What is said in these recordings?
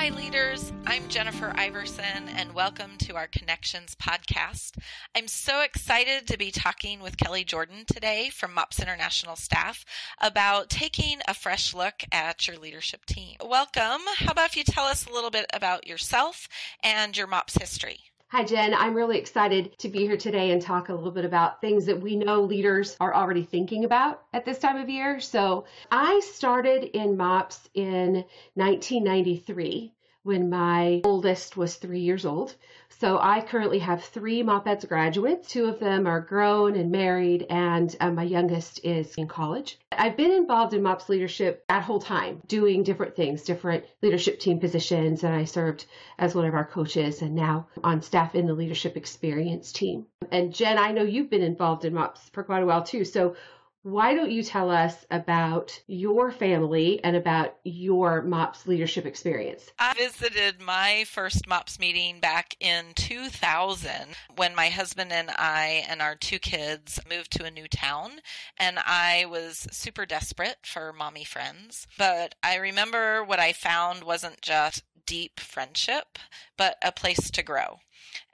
Hi, leaders. I'm Jennifer Iverson, and welcome to our Connections podcast. I'm so excited to be talking with Kelly Jordan today from MOPS International staff about taking a fresh look at your leadership team. Welcome. How about if you tell us a little bit about yourself and your MOPS history? Hi, Jen. I'm really excited to be here today and talk a little bit about things that we know leaders are already thinking about at this time of year. So, I started in MOPS in 1993 when my oldest was three years old. So I currently have three MOPPETS graduates. Two of them are grown and married, and uh, my youngest is in college. I've been involved in MOPS leadership that whole time, doing different things, different leadership team positions, and I served as one of our coaches and now on staff in the leadership experience team. And Jen, I know you've been involved in MOPS for quite a while too. So why don't you tell us about your family and about your MOPS leadership experience? I visited my first MOPS meeting back in 2000 when my husband and I and our two kids moved to a new town, and I was super desperate for mommy friends. But I remember what I found wasn't just deep friendship, but a place to grow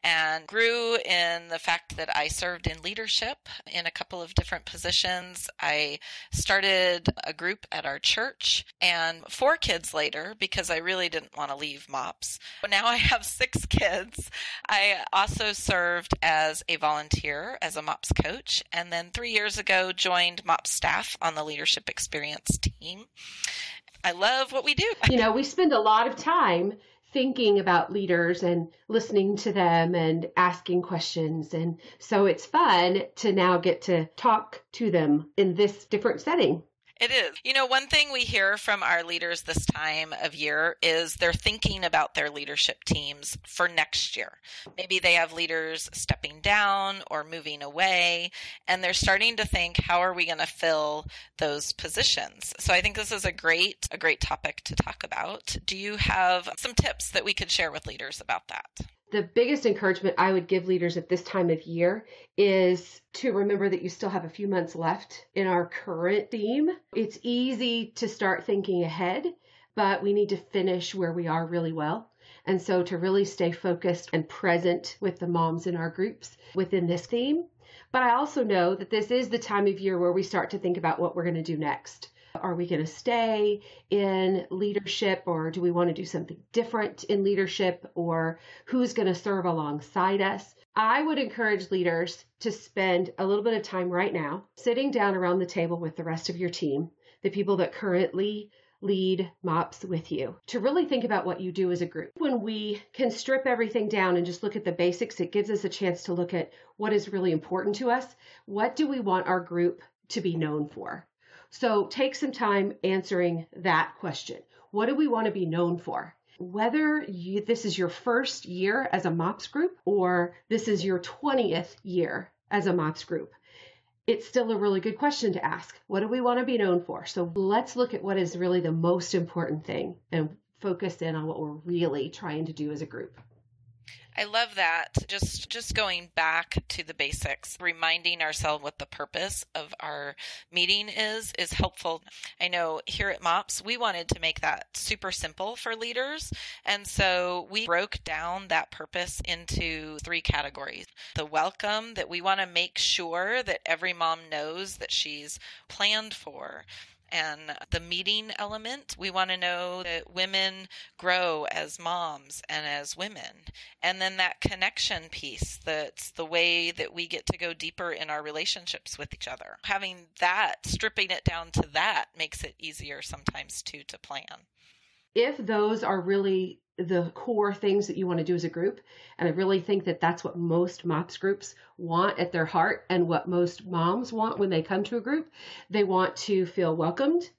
and grew in the fact that I served in leadership in a couple of different positions. I started a group at our church and four kids later, because I really didn't want to leave MOPS. Now I have six kids. I also served as a volunteer as a MOPS coach and then three years ago joined MOPS staff on the leadership experience team. I love what we do. You know, we spend a lot of time thinking about leaders and listening to them and asking questions. And so it's fun to now get to talk to them in this different setting. It is. You know, one thing we hear from our leaders this time of year is they're thinking about their leadership teams for next year. Maybe they have leaders stepping down or moving away, and they're starting to think, how are we going to fill those positions? So I think this is a great, a great topic to talk about. Do you have some tips that we could share with leaders about that? The biggest encouragement I would give leaders at this time of year is to remember that you still have a few months left in our current theme. It's easy to start thinking ahead, but we need to finish where we are really well. And so to really stay focused and present with the moms in our groups within this theme. But I also know that this is the time of year where we start to think about what we're going to do next. Are we going to stay in leadership or do we want to do something different in leadership or who's going to serve alongside us? I would encourage leaders to spend a little bit of time right now sitting down around the table with the rest of your team, the people that currently lead MOPS with you, to really think about what you do as a group. When we can strip everything down and just look at the basics, it gives us a chance to look at what is really important to us. What do we want our group to be known for? So take some time answering that question. What do we want to be known for? Whether you, this is your first year as a MOPS group or this is your 20th year as a MOPS group, it's still a really good question to ask. What do we want to be known for? So let's look at what is really the most important thing and focus in on what we're really trying to do as a group. I love that. Just just going back to the basics, reminding ourselves what the purpose of our meeting is is helpful. I know here at MOPS, we wanted to make that super simple for leaders, and so we broke down that purpose into three categories. The welcome that we want to make sure that every mom knows that she's planned for and the meeting element. We want to know that women grow as moms and as women. And then that connection piece that's the way that we get to go deeper in our relationships with each other. Having that, stripping it down to that, makes it easier sometimes too to plan. If those are really the core things that you want to do as a group. And I really think that that's what most MOPS groups want at their heart and what most moms want when they come to a group. They want to feel welcomed.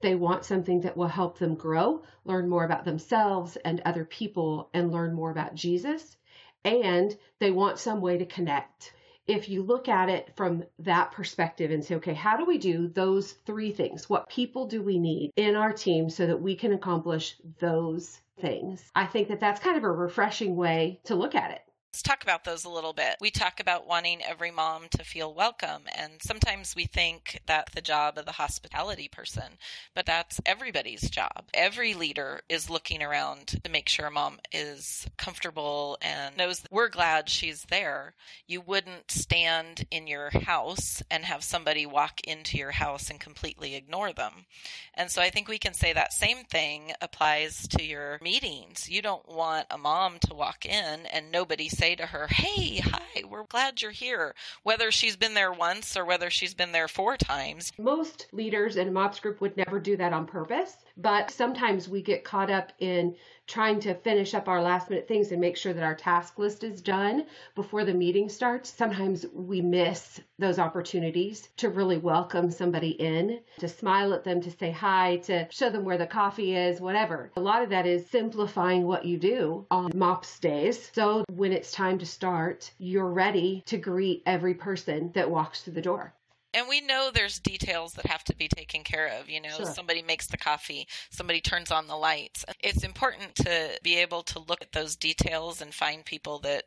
They want something that will help them grow, learn more about themselves and other people, and learn more about Jesus. And they want some way to connect if you look at it from that perspective and say, okay, how do we do those three things? What people do we need in our team so that we can accomplish those things? I think that that's kind of a refreshing way to look at it. Let's talk about those a little bit. We talk about wanting every mom to feel welcome, and sometimes we think that the job of the hospitality person, but that's everybody's job. Every leader is looking around to make sure mom is comfortable and knows that we're glad she's there. You wouldn't stand in your house and have somebody walk into your house and completely ignore them. And so I think we can say that same thing applies to your meetings. You don't want a mom to walk in and nobody say to her, Hey, hi, we're glad you're here, whether she's been there once or whether she's been there four times. Most leaders in a MOPS group would never do that on purpose, but sometimes we get caught up in trying to finish up our last minute things and make sure that our task list is done before the meeting starts. Sometimes we miss those opportunities to really welcome somebody in, to smile at them, to say hi, to show them where the coffee is, whatever. A lot of that is simplifying what you do on MOPS days. So when it's time to start, you're ready to greet every person that walks through the door and we know there's details that have to be taken care of you know sure. somebody makes the coffee somebody turns on the lights. It's important to be able to look at those details and find people that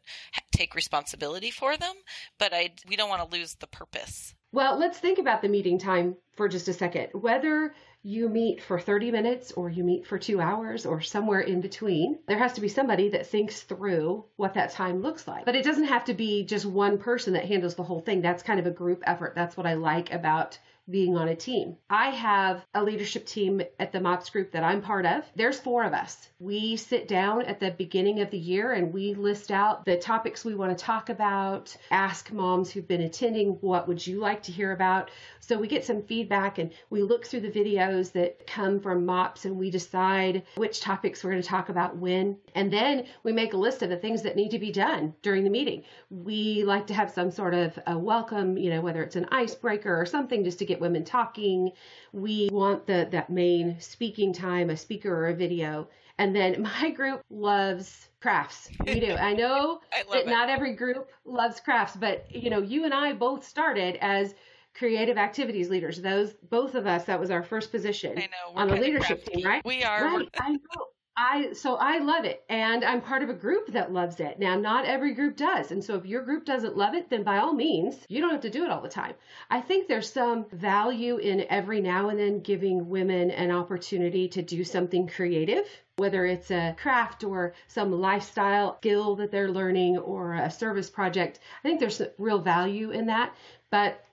take responsibility for them but I, we don't want to lose the purpose. Well let's think about the meeting time for just a second. Whether you meet for 30 minutes or you meet for two hours or somewhere in between. There has to be somebody that thinks through what that time looks like. But it doesn't have to be just one person that handles the whole thing. That's kind of a group effort. That's what I like about being on a team. I have a leadership team at the MOPS group that I'm part of. There's four of us. We sit down at the beginning of the year and we list out the topics we want to talk about, ask moms who've been attending, what would you like to hear about? So we get some feedback and we look through the videos that come from MOPS and we decide which topics we're going to talk about when. And then we make a list of the things that need to be done during the meeting. We like to have some sort of a welcome, you know, whether it's an icebreaker or something just to get women talking. We want the that main speaking time, a speaker or a video. And then my group loves crafts. We do. I know I that it. not every group loves crafts, but you know, you and I both started as creative activities leaders. Those both of us, that was our first position on the leadership team, right? We are. Right. I know. I so I love it and I'm part of a group that loves it. Now not every group does. And so if your group doesn't love it, then by all means, you don't have to do it all the time. I think there's some value in every now and then giving women an opportunity to do something creative whether it's a craft or some lifestyle skill that they're learning or a service project. I think there's real value in that. But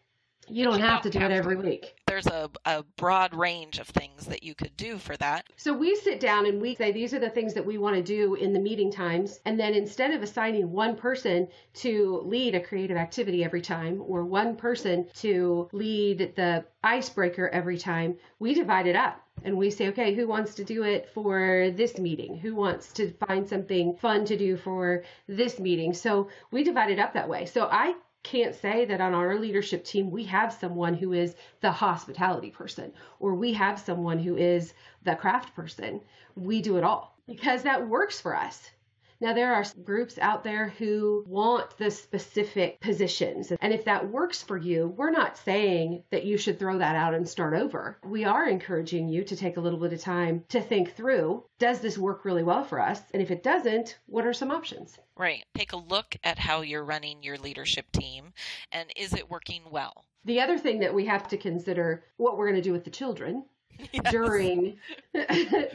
you don't have to do it every week. There's a, a broad range of things that you could do for that. So we sit down and we say, these are the things that we want to do in the meeting times. And then instead of assigning one person to lead a creative activity every time or one person to lead the icebreaker every time, we divide it up and we say, okay, who wants to do it for this meeting? Who wants to find something fun to do for this meeting? So we divide it up that way. So I can't say that on our leadership team we have someone who is the hospitality person or we have someone who is the craft person. We do it all because that works for us. Now, there are groups out there who want the specific positions. And if that works for you, we're not saying that you should throw that out and start over. We are encouraging you to take a little bit of time to think through does this work really well for us? And if it doesn't, what are some options? Right. Take a look at how you're running your leadership team and is it working well? The other thing that we have to consider what we're going to do with the children yes. during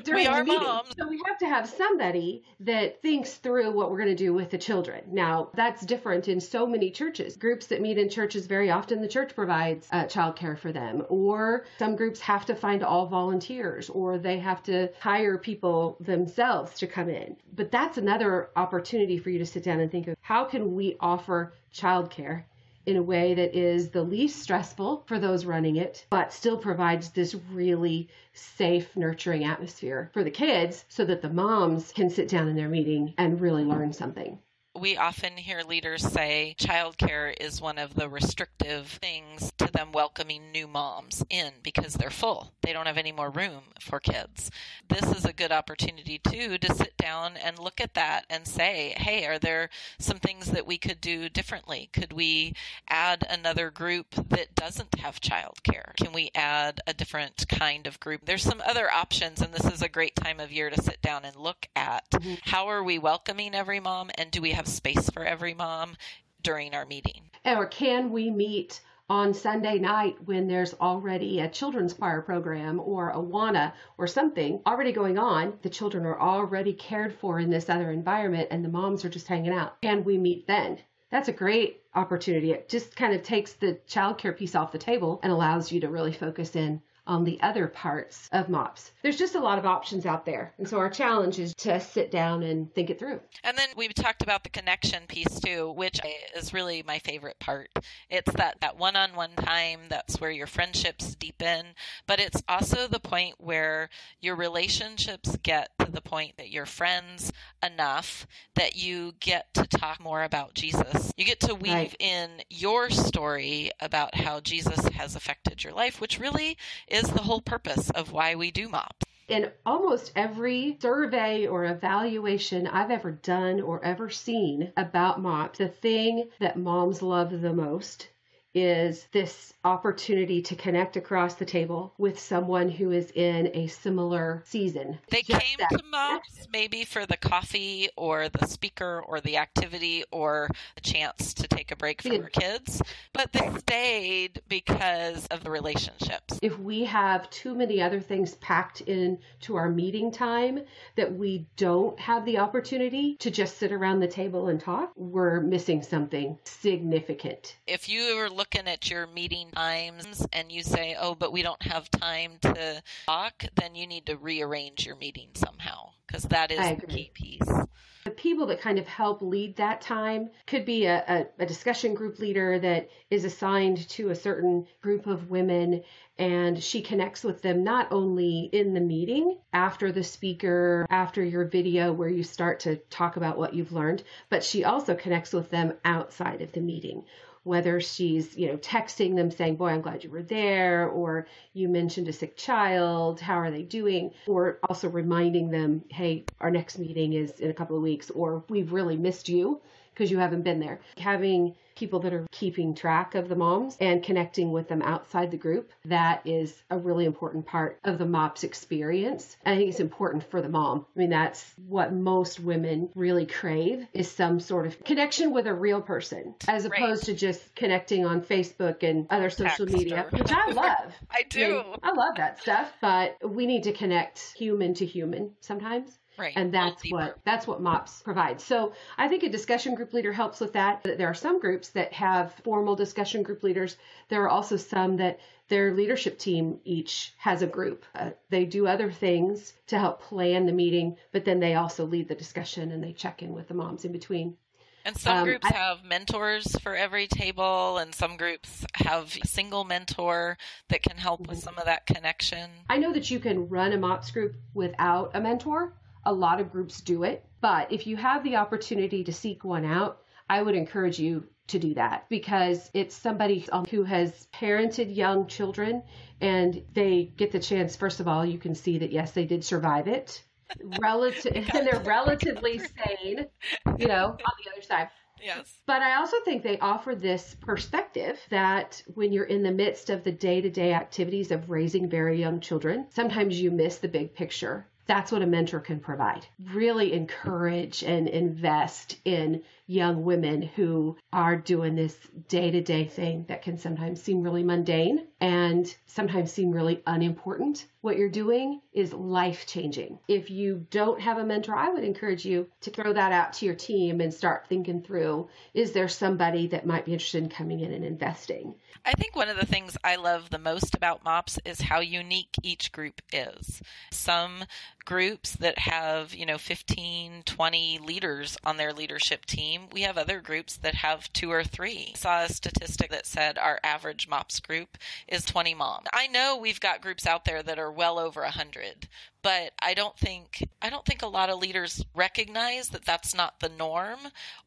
during we the meeting. Moms. So we have to have somebody that thinks through what we're going to do with the children. Now that's different in so many churches. Groups that meet in churches very often the church provides uh, childcare for them, or some groups have to find all volunteers, or they have to hire people themselves to come in. But that's another opportunity for you to sit down and think of how can we offer childcare in a way that is the least stressful for those running it, but still provides this really safe, nurturing atmosphere for the kids so that the moms can sit down in their meeting and really learn something we often hear leaders say childcare is one of the restrictive things to them welcoming new moms in because they're full. They don't have any more room for kids. This is a good opportunity, too, to sit down and look at that and say, hey, are there some things that we could do differently? Could we add another group that doesn't have childcare? Can we add a different kind of group? There's some other options, and this is a great time of year to sit down and look at mm-hmm. how are we welcoming every mom and do we have space for every mom during our meeting. Or can we meet on Sunday night when there's already a children's choir program or Awana or something already going on? The children are already cared for in this other environment and the moms are just hanging out. Can we meet then? That's a great opportunity. It just kind of takes the childcare piece off the table and allows you to really focus in on the other parts of MOPS. There's just a lot of options out there. And so our challenge is to sit down and think it through. And then we talked about the connection piece too, which is really my favorite part. It's that, that one-on-one time, that's where your friendships deepen, but it's also the point where your relationships get to the point that you're friends enough that you get to talk more about Jesus. You get to weave right. in your story about how Jesus has affected your life, which really is is the whole purpose of why we do MOPS. In almost every survey or evaluation I've ever done or ever seen about MOPS, the thing that moms love the most is this opportunity to connect across the table with someone who is in a similar season. They Just came to MOPS maybe for the coffee or the speaker or the activity or the chance to take a break from their kids, but they stayed because of the relationships. If we have too many other things packed into our meeting time that we don't have the opportunity to just sit around the table and talk, we're missing something significant. If you are looking at your meeting times and you say, oh, but we don't have time to talk, then you need to rearrange your meeting somehow because that is the key piece. The people that kind of help lead that time could be a, a, a, discussion group leader that is assigned to a certain group of women and she connects with them not only in the meeting after the speaker, after your video where you start to talk about what you've learned, but she also connects with them outside of the meeting whether she's, you know, texting them saying, Boy, I'm glad you were there, or you mentioned a sick child, how are they doing? Or also reminding them, Hey, our next meeting is in a couple of weeks, or we've really missed you because you haven't been there. Having people that are keeping track of the moms and connecting with them outside the group. That is a really important part of the MOPS experience. I think it's important for the mom. I mean, that's what most women really crave is some sort of connection with a real person as opposed right. to just connecting on Facebook and other social Text media, or... which I love. I do. I, mean, I love that stuff, but we need to connect human to human sometimes. Right. And that's what that's what MOPS provides. So I think a discussion group leader helps with that. There are some groups that have formal discussion group leaders. There are also some that their leadership team each has a group. Uh, they do other things to help plan the meeting, but then they also lead the discussion and they check in with the moms in between. And some um, groups I, have mentors for every table, and some groups have a single mentor that can help with mm-hmm. some of that connection. I know that you can run a MOPS group without a mentor. A lot of groups do it, but if you have the opportunity to seek one out, I would encourage you to do that because it's somebody um, who has parented young children and they get the chance first of all you can see that yes they did survive it. Relative and they're relatively sane you know on the other side. Yes. But I also think they offer this perspective that when you're in the midst of the day to day activities of raising very young children, sometimes you miss the big picture that's what a mentor can provide. Really encourage and invest in young women who are doing this day to day thing that can sometimes seem really mundane and sometimes seem really unimportant. What you're doing is life changing. If you don't have a mentor, I would encourage you to throw that out to your team and start thinking through is there somebody that might be interested in coming in and investing? I think one of the things I love the most about MOPS is how unique each group is. Some groups that have, you know, 15, 20 leaders on their leadership team. We have other groups that have two or three. I saw a statistic that said our average MOPS group is 20 moms. I know we've got groups out there that are well over 100, but I don't think I don't think a lot of leaders recognize that that's not the norm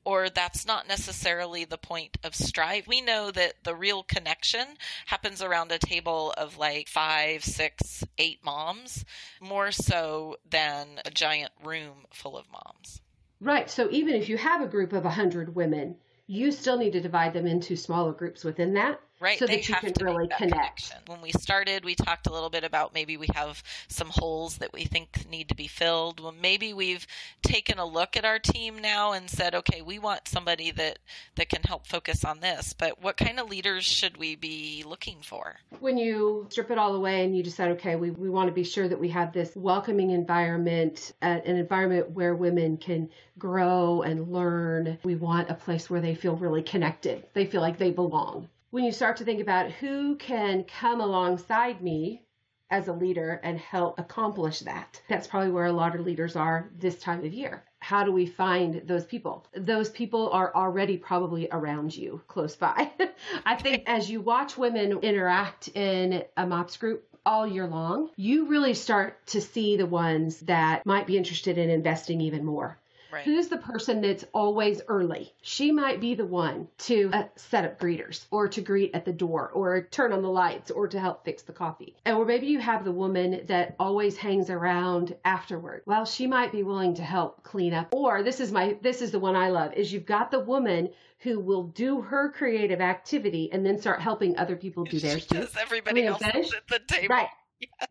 or that's not necessarily the point of strive. We know that the real connection happens around a table of like five, six, eight moms, more so than a giant room full of moms. Right. So even if you have a group of 100 women, you still need to divide them into smaller groups within that Right. So they that you have can to really connect. connection. When we started, we talked a little bit about maybe we have some holes that we think need to be filled. Well, maybe we've taken a look at our team now and said, okay, we want somebody that, that can help focus on this. But what kind of leaders should we be looking for? When you strip it all away and you decide, okay, we, we want to be sure that we have this welcoming environment, uh, an environment where women can grow and learn. We want a place where they feel really connected. They feel like they belong. When you start to think about who can come alongside me as a leader and help accomplish that, that's probably where a lot of leaders are this time of year. How do we find those people? Those people are already probably around you, close by. I think as you watch women interact in a MOPS group, all year long, you really start to see the ones that might be interested in investing even more. Right. Who's the person that's always early? She might be the one to uh, set up greeters or to greet at the door or turn on the lights or to help fix the coffee. And or maybe you have the woman that always hangs around afterward. Well, she might be willing to help clean up. Or this is my this is the one I love is you've got the woman who will do her creative activity and then start helping other people do theirs too. Because everybody else is at the table. Right.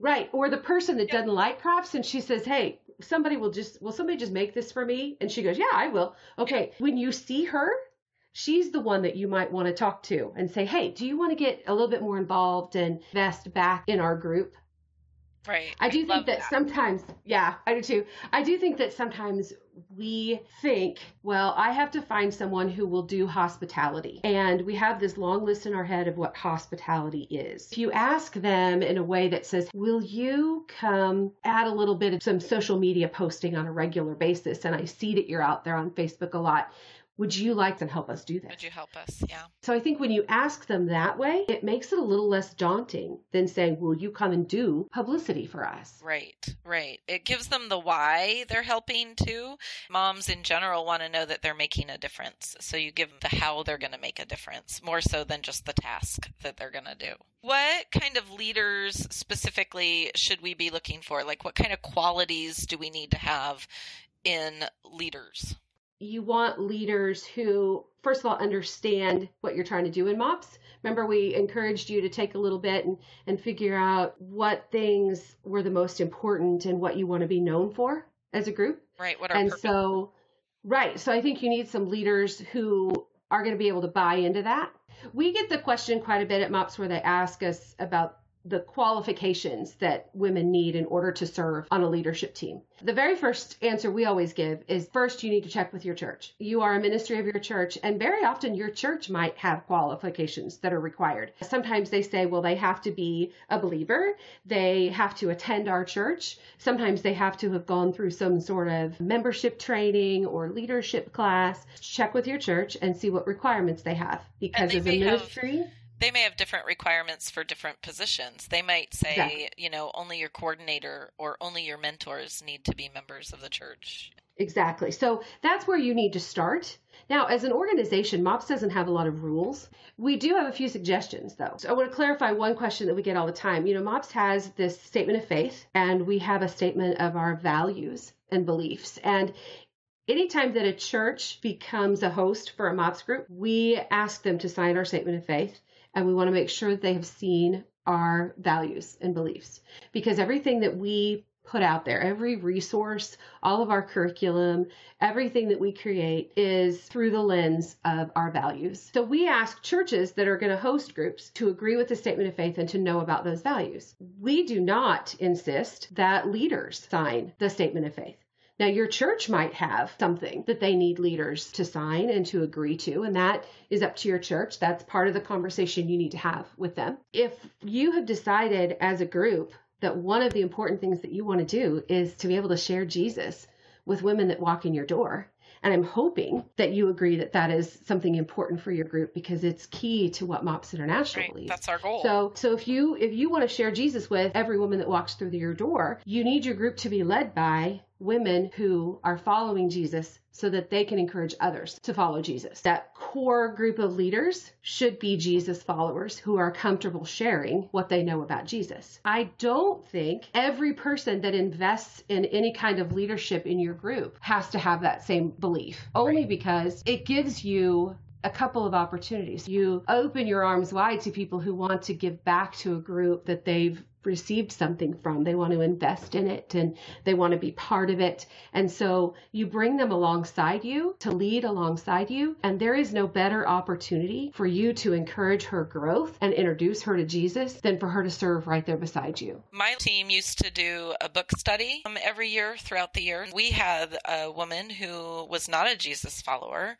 Right. Or the person that doesn't like crafts and she says, Hey, somebody will just, will somebody just make this for me? And she goes, Yeah, I will. Okay. When you see her, she's the one that you might want to talk to and say, Hey, do you want to get a little bit more involved and invest back in our group? Right. I do love think that, sometimes, yeah, I do too. I do think that sometimes we think, well, I have to find someone who will do hospitality. And we have this long list in our head of what hospitality is. If you ask them in a way that says, will you come add a little bit of some social media posting on a regular basis? And I see that you're out there on Facebook a lot. Would you like to help us do this? Would you help us? Yeah. So I think when you ask them that way, it makes it a little less daunting than saying, Will you come and do publicity for us? Right, right. It gives them the why they're helping too. Moms in general want to know that they're making a difference. So you give them the how they're going to make a difference, more so than just the task that they're going to do. What kind of leaders specifically should we be looking for? Like, what kind of qualities do we need to have in leaders? You want leaders who, first of all, understand what you're trying to do in MOPS. Remember, we encouraged you to take a little bit and, and figure out what things were the most important and what you want to be known for as a group. Right. What are and so, right. So I think you need some leaders who are going to be able to buy into that. We get the question quite a bit at MOPS where they ask us about the qualifications that women need in order to serve on a leadership team. The very first answer we always give is first, you need to check with your church. You are a ministry of your church, and very often your church might have qualifications that are required. Sometimes they say, well, they have to be a believer, they have to attend our church, sometimes they have to have gone through some sort of membership training or leadership class. Check with your church and see what requirements they have because as a may have- ministry, they may have different requirements for different positions. They might say, Exactly. you know, only your coordinator or only your mentors need to be members of the church. Exactly. So that's where you need to start. Now, as an organization, MOPS doesn't have a lot of rules. We do have a few suggestions, though. So I want to clarify one question that we get all the time. You know, MOPS has this statement of faith, and we have a statement of our values and beliefs. And anytime that a church becomes a host for a MOPS group, we ask them to sign our statement of faith, and we want to make sure that they have seen our values and beliefs. Because everything that we put out there, every resource, all of our curriculum, everything that we create is through the lens of our values. So we ask churches that are going to host groups to agree with the statement of faith and to know about those values. We do not insist that leaders sign the statement of faith. Now, your church might have something that they need leaders to sign and to agree to, and that is up to your church. That's part of the conversation you need to have with them. If you have decided as a group that one of the important things that you want to do is to be able to share Jesus with women that walk in your door, and I'm hoping that you agree that that is something important for your group because it's key to what MOPS International Right. believes. That's our goal. So, so if you if you want to share Jesus with every woman that walks through your door, you need your group to be led by women who are following Jesus so that they can encourage others to follow Jesus. That core group of leaders should be Jesus followers who are comfortable sharing what they know about Jesus. I don't think every person that invests in any kind of leadership in your group has to have that same belief, only because it gives you a couple of opportunities. You open your arms wide to people who want to give back to a group that they've received something from. They want to invest in it and they want to be part of it. And so you bring them alongside you to lead alongside you. And there is no better opportunity for you to encourage her growth and introduce her to Jesus than for her to serve right there beside you. My team used to do a book study um, every year throughout the year. We had a woman who was not a Jesus follower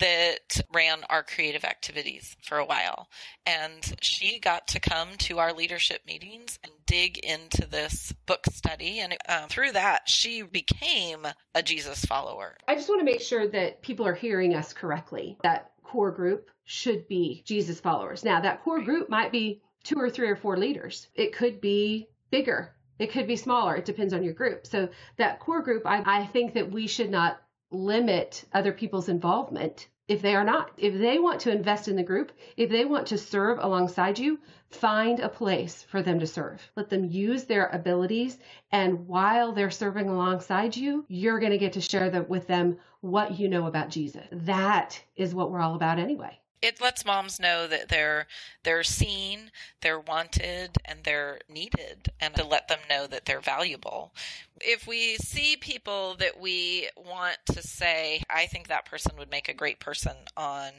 that ran our creative activities for a while. And she got to come to our leadership meetings and dig into this book study. And uh, through that, she became a Jesus follower. I just want to make sure that people are hearing us correctly. That core group should be Jesus followers. Now, that core group might be two or three or four leaders, it could be bigger. It could be smaller. It depends on your group. So, that core group, I, I think that we should not limit other people's involvement if they are not. If they want to invest in the group, if they want to serve alongside you, find a place for them to serve. Let them use their abilities. And while they're serving alongside you, you're going to get to share the, with them what you know about Jesus. That is what we're all about anyway it lets moms know that they're they're seen, they're wanted, and they're needed, and to let them know that they're valuable. If we see people that we want to say, I think that person would make a great person on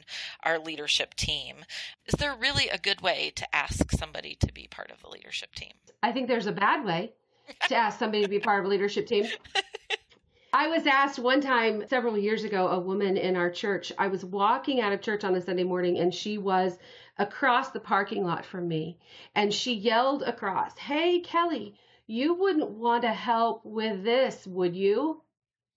our leadership team, is there really a good way to ask somebody to be part of the leadership team? I think there's a bad way to ask somebody to be part of a leadership team. I was asked one time several years ago, a woman in our church, I was walking out of church on a Sunday morning and she was across the parking lot from me and she yelled across, Hey, Kelly, you wouldn't want to help with this, would you?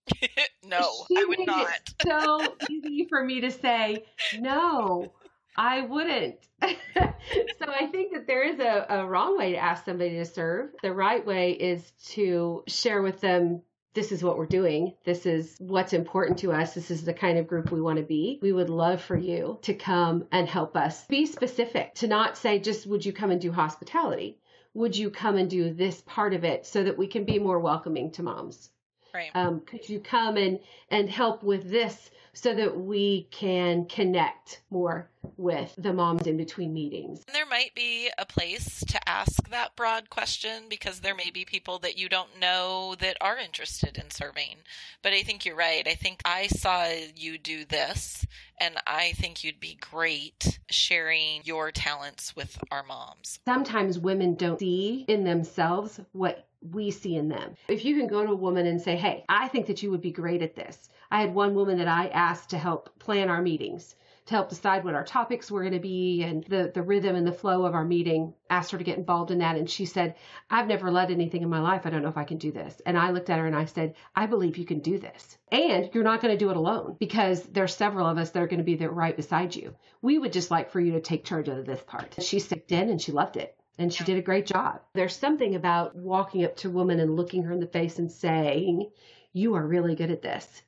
no, she I would not. so easy for me to say, no, I wouldn't. so I think that there is a, a wrong way to ask somebody to serve. The right way is to share with them this is what we're doing. This is what's important to us. This is the kind of group we want to be. We would love for you to come and help us. Be specific, to not say, just would you come and do hospitality? Would you come and do this part of it so that we can be more welcoming to moms? Right. Um, could you come and, and help with this so that we can connect more with the moms in between meetings. There might be a place to ask that broad question because there may be people that you don't know that are interested in serving. But I think you're right. I think I saw you do this and I think you'd be great sharing your talents with our moms. Sometimes women don't see in themselves what we see in them. If you can go to a woman and say, Hey, I think that you would be great at this. I had one woman that I asked to help plan our meetings, to help decide what our topics were going to be and the, the rhythm and the flow of our meeting. Asked her to get involved in that. And she said, I've never led anything in my life. I don't know if I can do this. And I looked at her and I said, I believe you can do this. And you're not going to do it alone because there's several of us that are going to be there right beside you. We would just like for you to take charge of this part. She stepped in and she loved it and she did a great job. There's something about walking up to a woman and looking her in the face and saying, You are really good at this.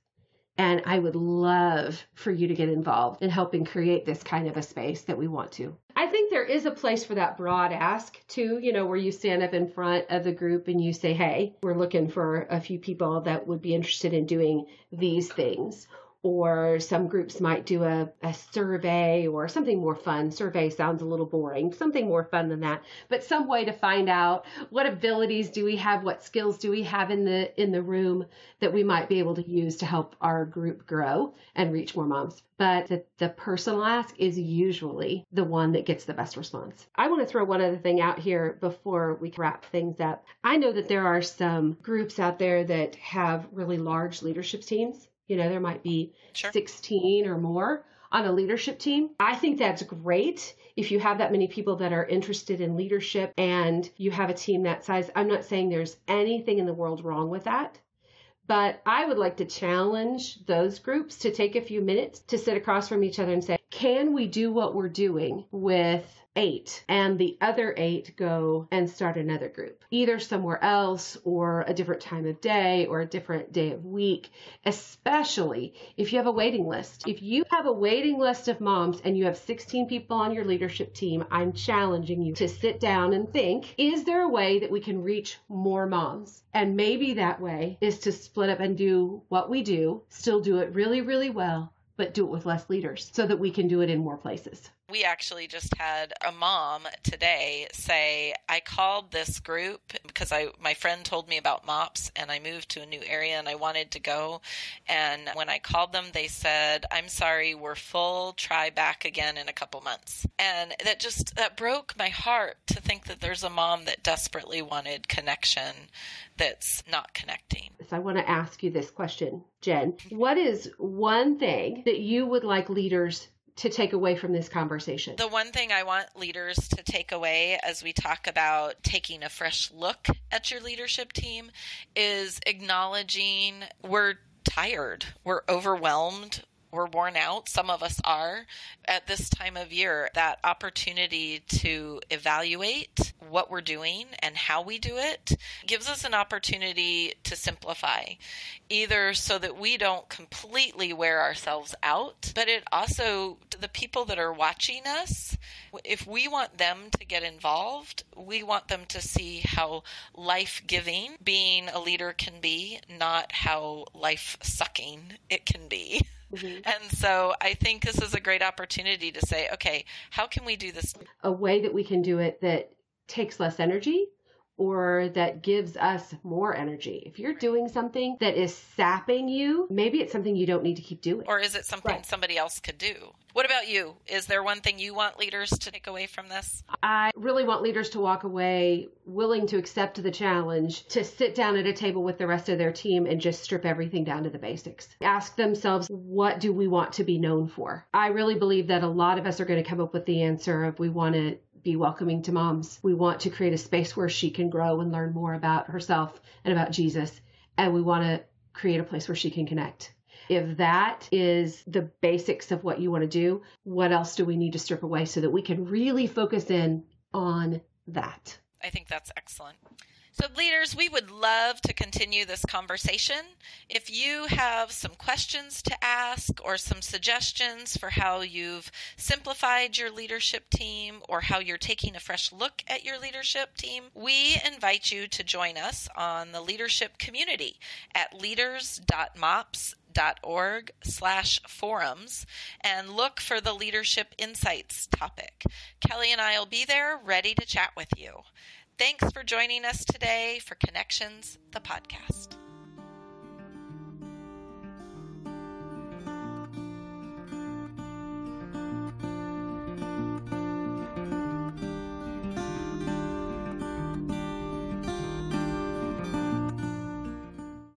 And I would love for you to get involved in helping create this kind of a space that we want to. I think there is a place for that broad ask too, you know, where you stand up in front of the group and you say, Hey, we're looking for a few people that would be interested in doing these things or some groups might do a, a survey or something more fun. Survey sounds a little boring, something more fun than that, but some way to find out what abilities do we have, what skills do we have in the in the room that we might be able to use to help our group grow and reach more moms. But the, the personal ask is usually the one that gets the best response. I want to throw one other thing out here before we wrap things up. I know that there are some groups out there that have really large leadership teams you know, there might be sure. 16 or more on a leadership team. I think that's great if you have that many people that are interested in leadership and you have a team that size. I'm not saying there's anything in the world wrong with that. But I would like to challenge those groups to take a few minutes to sit across from each other and say, can we do what we're doing with eight and the other eight go and start another group, either somewhere else or a different time of day or a different day of week, especially if you have a waiting list. If you have a waiting list of moms and you have 16 people on your leadership team, I'm challenging you to sit down and think, is there a way that we can reach more moms? And maybe that way is to split up and do what we do, still do it really, really well, but do it with less leaders so that we can do it in more places. We actually just had a mom today say, I called this group because I my friend told me about MOPS and I moved to a new area and I wanted to go. And when I called them, they said, I'm sorry, we're full, try back again in a couple months. And that just that broke my heart to think that there's a mom that desperately wanted connection that's not connecting. So I want to ask you this question, Jen. What is one thing that you would like leaders to take away from this conversation? The one thing I want leaders to take away as we talk about taking a fresh look at your leadership team is acknowledging we're tired, we're overwhelmed, we're worn out. Some of us are at this time of year. That opportunity to evaluate what we're doing and how we do it gives us an opportunity to simplify, either so that we don't completely wear ourselves out, but it also, the people that are watching us, if we want them to get involved, we want them to see how life giving being a leader can be, not how life sucking it can be. Mm-hmm. And so I think this is a great opportunity to say, okay, how can we do this? A way that we can do it that takes less energy or that gives us more energy. If you're doing something that is sapping you, maybe it's something you don't need to keep doing. Or is it something right. somebody else could do? What about you? Is there one thing you want leaders to take away from this? I really want leaders to walk away willing to accept the challenge, to sit down at a table with the rest of their team and just strip everything down to the basics. Ask themselves, what do we want to be known for? I really believe that a lot of us are going to come up with the answer of we want to be welcoming to moms. We want to create a space where she can grow and learn more about herself and about Jesus. And we want to create a place where she can connect. If that is the basics of what you want to do, what else do we need to strip away so that we can really focus in on that? I think that's excellent. So, leaders, we would love to continue this conversation. If you have some questions to ask or some suggestions for how you've simplified your leadership team or how you're taking a fresh look at your leadership team, we invite you to join us on the leadership community at leaders.mops.org slash forums and look for the leadership insights topic. Kelly and I will be there ready to chat with you. Thanks for joining us today for Connections, the podcast.